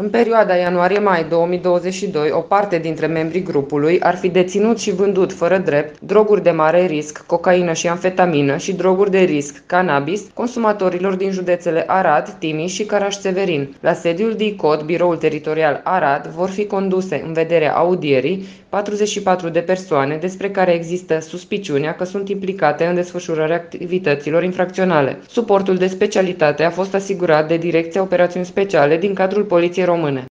În perioada ianuarie-mai 2022, o parte dintre membrii grupului ar fi deținut și vândut fără drept droguri de mare risc, cocaină și amfetamină și droguri de risc, cannabis, consumatorilor din județele Arad, Timiș și Caraș-Severin. La sediul DICOT, biroul teritorial Arad, vor fi conduse în vederea audierii 44 de persoane despre care există suspiciunea că sunt implicate în desfășurarea activităților infracționale. Suportul de specialitate a fost asigurat de Direcția Operațiuni Speciale din cadrul Poliției Române.